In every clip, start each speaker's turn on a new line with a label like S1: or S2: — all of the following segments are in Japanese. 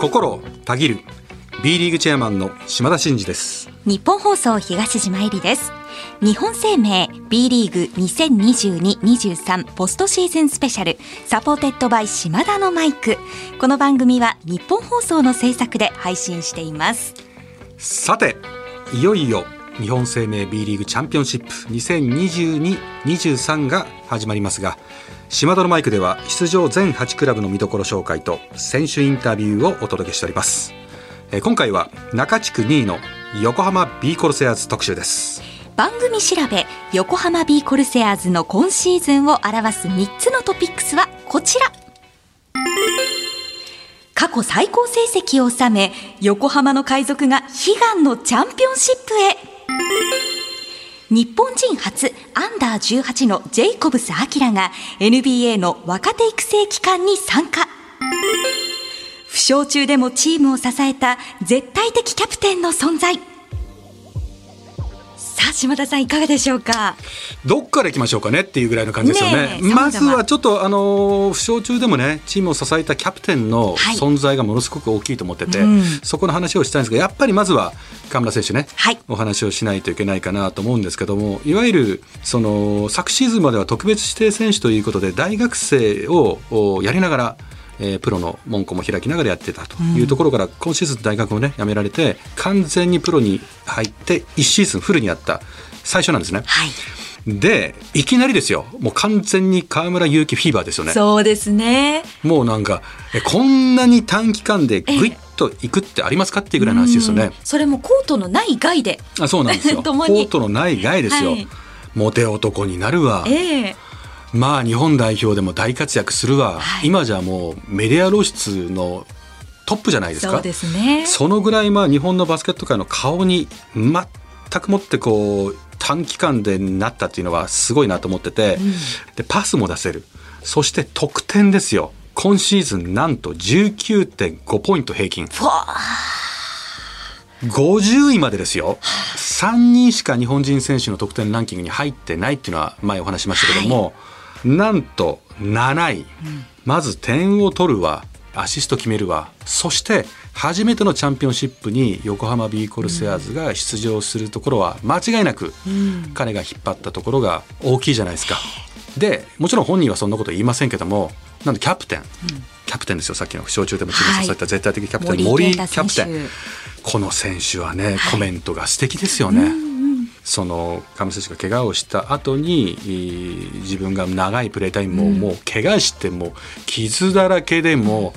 S1: 心たぎる。B リーグチェアマンの島田慎二です。
S2: ニッポン放送東島衣里です。日本生命 B リーグ2022-23ポストシーズンスペシャル。 Supported by 島田のマイク。この番組はニッポン放送の制作で配信しています。
S1: さていよいよ日本生命 B リーグチャンピオンシップ2022-23が始まりますが島田のマイクでは出場全8クラブの見どころ紹介と選手インタビューをお届けしております。え今回は中地区2位の横浜 B コルセアーズ特集です。
S2: 番組調べ横浜 B コルセアーズの今シーズンを表す3つのトピックスはこちら。過去最高成績を収め横浜の海賊が悲願のチャンピオンシップへ。日本人初アンダー18のジェイコブス・アキラが NBA の若手育成機関に参加。負傷中でもチームを支えた絶対的キャプテンの存在。さあ島田さんいかがでしょうか？
S1: どっから行きましょうかねっていうぐらいの感じですよね。
S2: ねえ
S1: まずはちょっとあの負傷中でもねチームを支えたキャプテンの
S2: はい
S1: 存在がものすごく大きいと思ってて、
S2: うん。
S1: そこの話をしたいんですがやっぱりまずは河村選手ね、
S2: はい。
S1: お話をしないといけないかなと思うんですけどもいわゆるその昨シーズンまでは特別指定選手ということで大学生をおやりながらえープロの門戸も開きながらやってたというところから、今シーズン大学をね辞められて完全にプロに入って1シーズンフルにやった。最初なんですね。
S2: はい。
S1: でいきなりですよ。もう完全に河村勇輝フィーバーですよね。
S2: そうですね。
S1: もうなんかえこんなに短期間でグイッといくってありますかっていうぐらいの話ですよね。
S2: うん、それもコートのない外で。
S1: あそうなんですよ。コートのない外ですよ、
S2: はい。
S1: モテ男になるわ。
S2: ええ
S1: まあ日本代表でも大活躍するわ、
S2: はい。
S1: 今じゃもうメディア露出のトップじゃないですか。
S2: そうですね。
S1: そのぐらいまあ日本のバスケット界の顔に全くもってこう短期間でなったっていうのはすごいなと思ってて、
S2: うん。
S1: でパスも出せる。そして得点ですよ。今シーズンなんと19.5ポイント平均。
S2: ふわ
S1: 50位までですよ。3人しか日本人選手の得点ランキングに入ってないっていうのは前お話ししましたけども、なんと7位、まず点を取るわ。アシスト決めるわ。そして初めてのチャンピオンシップに横浜ビーコルセアーズが出場するところは間違いなく
S2: うん。
S1: 彼が引っ張ったところが大きいじゃないですか。でもちろん本人はそんなこと言いませんけどもなんでキャプテン、キャプテンですよ。さっきの負傷中でもチームを支えた絶対的キャプテン、
S2: 森
S1: 森
S2: 健太
S1: キャプテン。
S2: 選
S1: この選手はね、
S2: はい。
S1: コメントが素敵ですよね。その上選手が怪我をした後にえー自分が長いプレータイムも、もう怪我しても傷だらけでも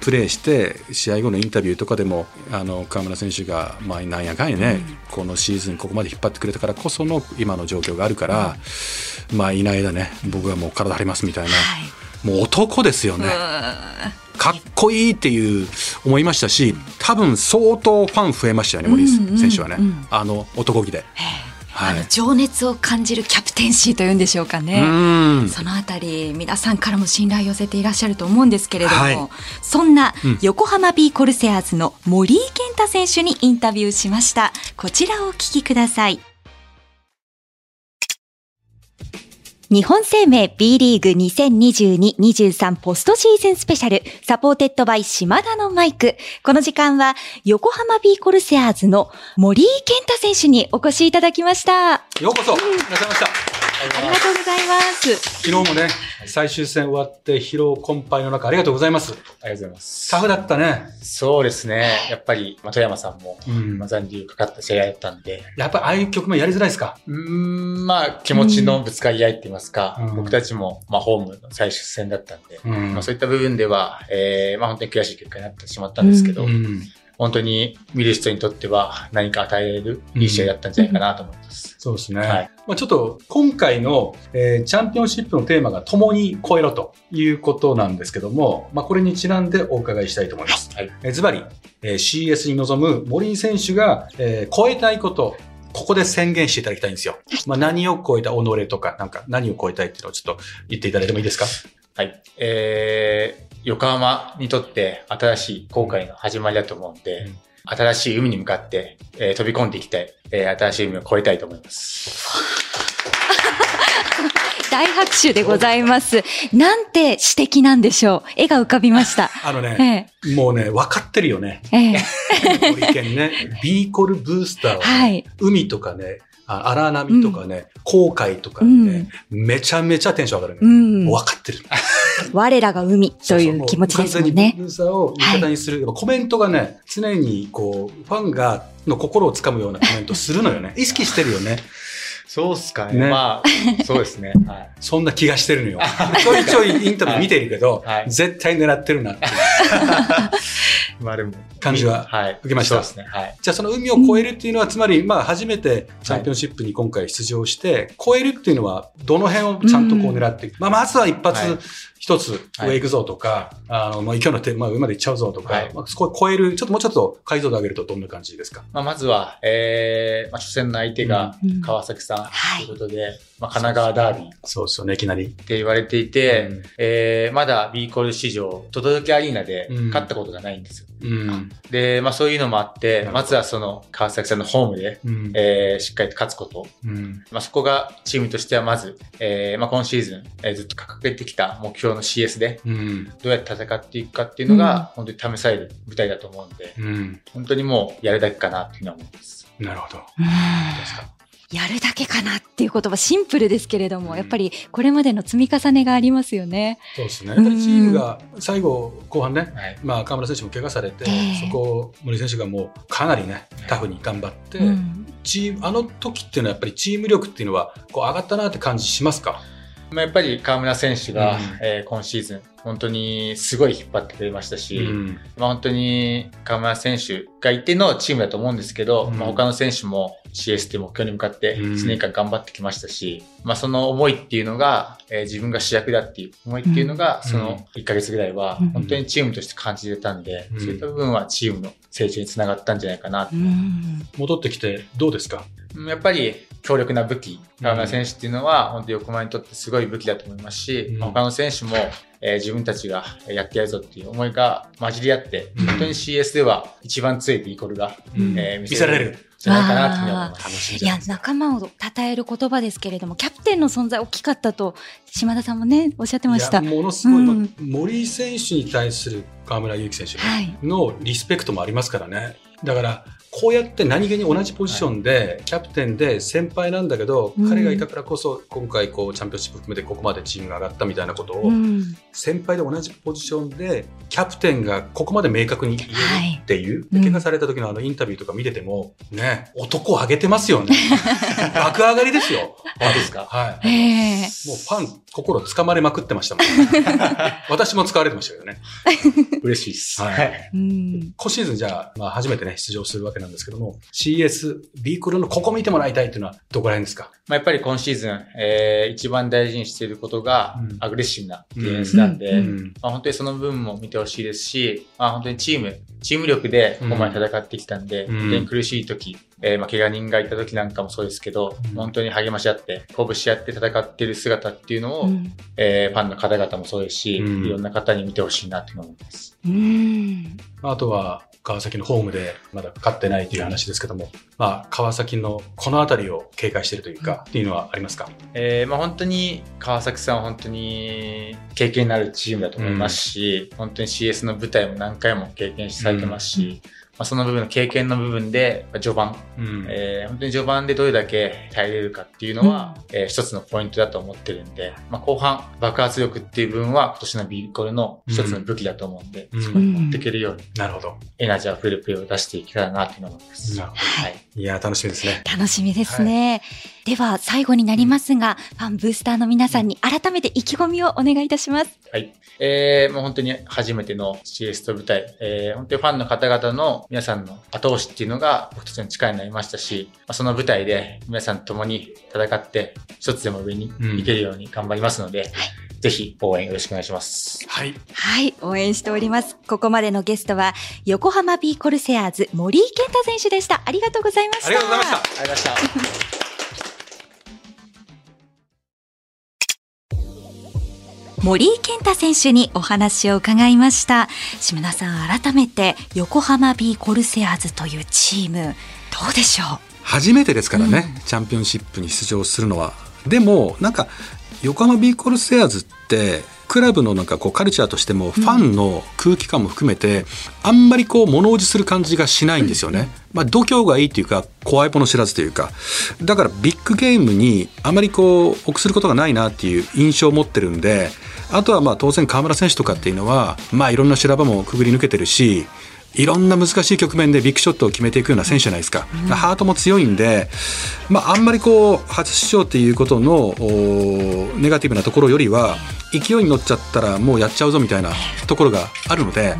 S1: プレーして試合後のインタビューとかでもあの河村選手が、まあ、なんやかんやね、このシーズンここまで引っ張ってくれたからこその今の状況があるから、まあいない間ね僕はもう体張りますみたいな、
S2: はい。
S1: もう男ですよね。かっこいいっていう思いましたし多分相当ファン増えましたよね森選手はね、あの男気で。
S2: あの情熱を感じるキャプテンシーというんでしょうかね。
S1: うん。
S2: そのあたり皆さんからも信頼を寄せていらっしゃると思うんですけれども、
S1: はい。
S2: そんな
S1: うん。
S2: 横浜 B コルセアーズの森井健太選手にインタビューしました。こちらをお聞きください日本生命 B リーグ2022-23ポストシーズンスペシャル Supported by 島田のマイク。この時間は横浜 B コルセアーズの森井健太選手にお越しいただきました。
S1: ようこそいらっしゃいましたあ
S2: りがとうございます。
S1: 昨日もね最終戦終わって疲労困憊の中ありがとうございます。
S3: ありがとうございます。
S1: タフだったね。
S3: そうですね。やっぱり、まあ、富山さんも、
S1: うん。
S3: まあ、残留かかった試合だったんで、
S1: やっぱりああいう局面やりづらいですか？
S3: うーん、まあ、気持ちのぶつかり合いって言いますか、
S1: うん。
S3: 僕たちも、まあ、ホームの最終戦だったんで、
S1: うん。
S3: まあ、そういった部分では、えー、まあ、本当に悔しい結果になってしまったんですけど、
S1: うん
S3: 本当に見る人にとっては何か与えれるいい試合だったんじゃないかなと思います。
S1: そうですね、
S3: はい
S1: まあ、ちょっと今回の、えーチャンピオンシップのテーマが共に超えろということなんですけども、まあ、これにちなんでお伺いしたいと思います。
S3: はい。
S1: えーズバリ、えー CS に臨む森井選手が、えー超えたいこと、ここで宣言していただきたいんですよ。まあ、何を超えた己とか、なんか何を超えたいっていうのをちょっと言っていただいてもいいですか？
S3: はい。えー、横浜にとって新しい航海の始まりだと思うんで、
S1: うん
S3: 新しい海に向かって、えー飛び込んでいきたい、えー新しい海を越えたいと思います。
S2: 大拍手でございます。なんて指摘なんでしょう。絵が浮かびました。
S1: あのね、もうね、分かってるよね。
S2: えええ
S1: 森県ね、ビーコルブースターは、ね
S2: はい
S1: 海とかね、あ荒波とかね、航海とかね、めちゃめちゃテンション上がるね。
S2: うん
S1: もう。分かってる。
S2: 我らが海という気持ちですもんね
S1: 完全に。ブーを味方にする。コメントがね、常にこう、ファンが、の心をつかむようなコメントするのよね。意識してるよね。
S3: そうっすかね。
S1: ね
S3: まあ、そうですね。はい。
S1: そんな気がしてるのよ。ちょいちょいインタビュー見てるけど、
S3: はい
S1: 絶対狙ってるなっていう
S3: まあでも。
S1: 感じは
S3: はい。
S1: 受けました
S3: そうですね。はい。
S1: じゃあその海を越えるっていうのは、つまり、まあ初めてチャンピオンシップに今回出場して、越えるっていうのは、どの辺をちゃんとこう狙っていく。まあまずは一発
S3: はい
S1: 一つ
S3: はい
S1: 上行くぞとか、あの、まあ今日の手、まあ上まで行っちゃうぞとか、
S3: はい
S1: まあそこを超える、ちょっともうちょっと解像度上げるとどんな感じですか？
S3: まあ、まずは、えー、まあ、初戦の相手が
S2: うん
S3: 川崎さん
S2: はい
S3: ということで、まあ、神奈川ダービーっ
S1: そうですよね、いきなり。
S3: て言われていて、
S1: うん
S3: えー、まだ B コール史上、届けアリーナで
S1: うん
S3: 勝ったことがないんですよ。
S1: うん。
S3: で、まあそういうのもあってまずはその川崎さんのホームで、
S1: うん。
S3: えー、しっかりと勝つこと。
S1: うん。
S3: まあそこがチームとしてはまず、えー、まあ今シーズン、えーずっと掲げてきた目標の CS で、
S1: うん。
S3: どうやって戦っていくかっていうのが、本当に試される舞台だと思うんで、
S1: うん。
S3: 本当にもうやるだけかなっていうのは思います。
S1: なるほど。
S2: うん
S1: ですか？
S2: やるだけかなっていう言葉シンプルですけれども、
S1: うん
S2: やっぱりこれまでの積み重ねがありますよね。
S1: そうですね。やっぱりチームが最後、後半ね、
S3: はい。
S1: まあ、河村選手も怪我されて、
S2: ええ
S1: そこを森選手がもうかなりね、タフに頑張って、
S2: うん
S1: チームあの時っていうのはやっぱりチーム力っていうのはこう上がったなって感じしますか？
S3: まあ、やっぱり河村選手が、
S1: うん
S3: えー今シーズン、本当にすごい引っ張ってくれましたし、
S1: ん。
S3: まあ、本当に河村選手がいてのチームだと思うんですけど、
S1: うん
S3: まあ、他の選手も CS っていう目標に向かって
S1: うん。
S3: 1年間頑張ってきましたし、まあ、その思いっていうのが、えー自分が主役だっていう思いっていうのが、
S1: うん。
S3: その1ヶ月ぐらいは
S2: うん。
S3: 本当にチームとして感じてたんで、
S1: うん。
S3: そういった部分はチームの成長につながったんじゃないかな
S1: 戻ってきてどうですか？
S3: やっぱり強力な武器、河村選手っていうのは、本当に横浜にとってすごい武器だと思いますし、
S1: うん。
S3: まあ他の選手も、えー自分たちがやってやるぞっていう思いが混じり合って、
S1: うん。
S3: 本当に CS では一番強いビーコルが、
S2: うん。
S3: えー
S1: 見せられる。
S3: じゃないかなと思います。
S2: いや。仲間を称える言葉ですけれどもキャプテンの存在大きかったと島田さんもねおっしゃってました。
S1: いやものすごい、
S2: うん
S1: 森井選手に対する河村勇輝選手
S2: はい
S1: のリスペクトもありますからね。だから、こうやって何気に同じポジションで、キャプテンで先輩なんだけど、
S2: うん
S1: 彼がいたからこそ、今回こう、チャンピオンシップ含めてここまでチームが上がったみたいなことを、
S2: うん
S1: 先輩で同じポジションで、キャプテンがここまで明確に言える
S2: はい
S1: っていう、
S2: うん
S1: 怪我された時のあのインタビューとか見てても、ね、男を上げてますよね。爆上がりですよ。
S3: 本当ですか？
S1: はい。
S2: ええ
S1: もうファン、心掴まれまくってましたもん。私も使われてましたけどね。
S3: 嬉しいです。
S1: はい今シーズンじゃあ、まあ初めてね、出場するわけなんですけども、CS、ビークルのここ見てもらいたいっていうのはどこら辺ですか？
S3: まあ、やっぱり今シーズン、えー一番大事にしていることが
S1: うん、
S3: アグレッシブなディフェンスなんで、
S2: うん。
S3: まあ、本当にその部分も見てほしいですし、まあ、本当にチーム、チーム力でここまで戦ってきたんで、
S1: うん。
S3: 本当に苦しい時、えーまあ、怪我人がいた時なんかもそうですけど、
S1: うん。
S3: 本当に励まし合って、鼓舞し合って戦っている姿っていうのを、
S2: うん。
S3: えーファンの方々もそうですし、
S1: うん。
S3: いろんな方に見てほしいなというのを思います。
S2: うん。
S1: あとは、川崎のホームでまだ勝ってないという話ですけども、まあ、川崎のこの辺りを警戒しているというか、っていうのはありますか？
S3: えーまあ、本当に川崎さんは本当に経験のあるチームだと思いますし、本当に CS の舞台も何回も経験されてますし、まあ、その部分の経験の部分でまあ序盤、
S1: うん
S3: えー本当に序盤でどれだけ耐えれるかっていうのは、えー一つのポイントだと思ってるんで、まあ、後半爆発力っていう部分は今年のビーコルの一つの武器だと思うんで、
S1: うん
S3: そこに持っていけるように
S1: なるほど。
S3: エナジーあふれるプレーを出していけたらなというのを思います。
S1: なるほ
S3: はい。
S1: ど。いや、楽しみですね。
S2: 楽しみですね。では最後になりますが、ファンブースターの皆さんに改めて意気込みをお願いいたします。
S3: はい。えー、もう本当に初めての CS と舞台、えー、本当にファンの方々の皆さんの後押しっていうのが僕たちの力になりましたし、まあ、その舞台で皆さんと共に戦って一つでも上に行けるように頑張りますので、ぜひ応援よろしくお願いします。
S1: はい。
S2: はい、応援しております。ここまでのゲストは、横浜ビーコルセアーズ森井健太選手でした。ありがとうございました。
S1: ありがとうございました。
S3: ありがとうございました。
S2: 森井健太選手にお話を伺いました。島田さん、改めて横浜ビーコルセアーズというチーム、どうでしょう？
S1: 初めてですからね、チャンピオンシップに出場するのは。でも、なんか、横浜ビーコルセアーズってクラブのなんかこうカルチャーとしてもファンの空気感も含めて、あんまりこう物おじする感じがしないんですよね。まあ度胸がいいっていうか怖いもの知らずというかだからビッグゲームにあまりこう臆することがないなっていう印象を持ってるんであとはまあ当然河村選手とかっていうのはまあいろんな修羅場もくぐり抜けてるしいろんな難しい局面でビッグショットを決めていくような選手じゃないですか、うん、ハートも強いんで、まあ、あんまりこう初出場っていうことのネガティブなところよりは勢いに乗っちゃったらもうやっちゃうぞみたいなところがあるので。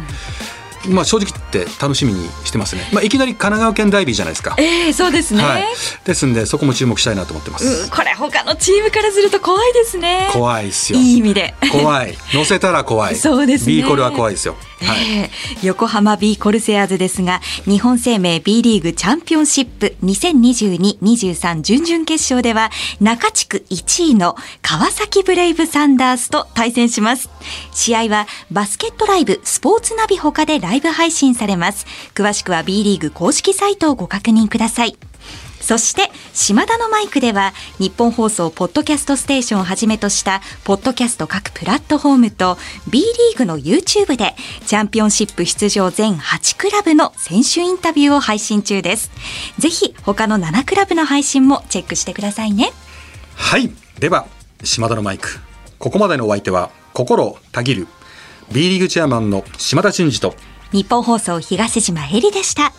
S1: まあ、正直言って楽しみにしてますね、まあ、いきなり神奈川県ダイビーじゃないですか。
S2: ええー、そうですね、はい、
S1: ですんでそこも注目したいなと思ってます、
S2: うん、これ他のチームからすると怖いですね。
S1: 怖いですよ。
S2: いい意味で。
S1: 怖い。乗せたら怖い。
S2: そうですね。
S1: ビーコルは怖いですよ。
S2: はい、えー、横浜ビーコルセアーズですが日本生命 B リーグチャンピオンシップ2022-23準々決勝では中地区1位の川崎ブレイブサンダースと対戦します。試合はバスケットライブスポーツナビ他でライブ配信されます。詳しくは B リーグ公式サイトをご確認ください。そして島田のマイクでは日本放送ポッドキャストステーションをはじめとしたポッドキャスト各プラットフォームと B リーグの YouTube でチャンピオンシップ出場全8クラブの選手インタビューを配信中です。ぜひ他の7クラブの配信もチェックしてくださいね。
S1: はい。では島田のマイク。ここまでのお相手は心たぎる B リーグチェアマンの島田真二と
S2: 日本放送東島えりでした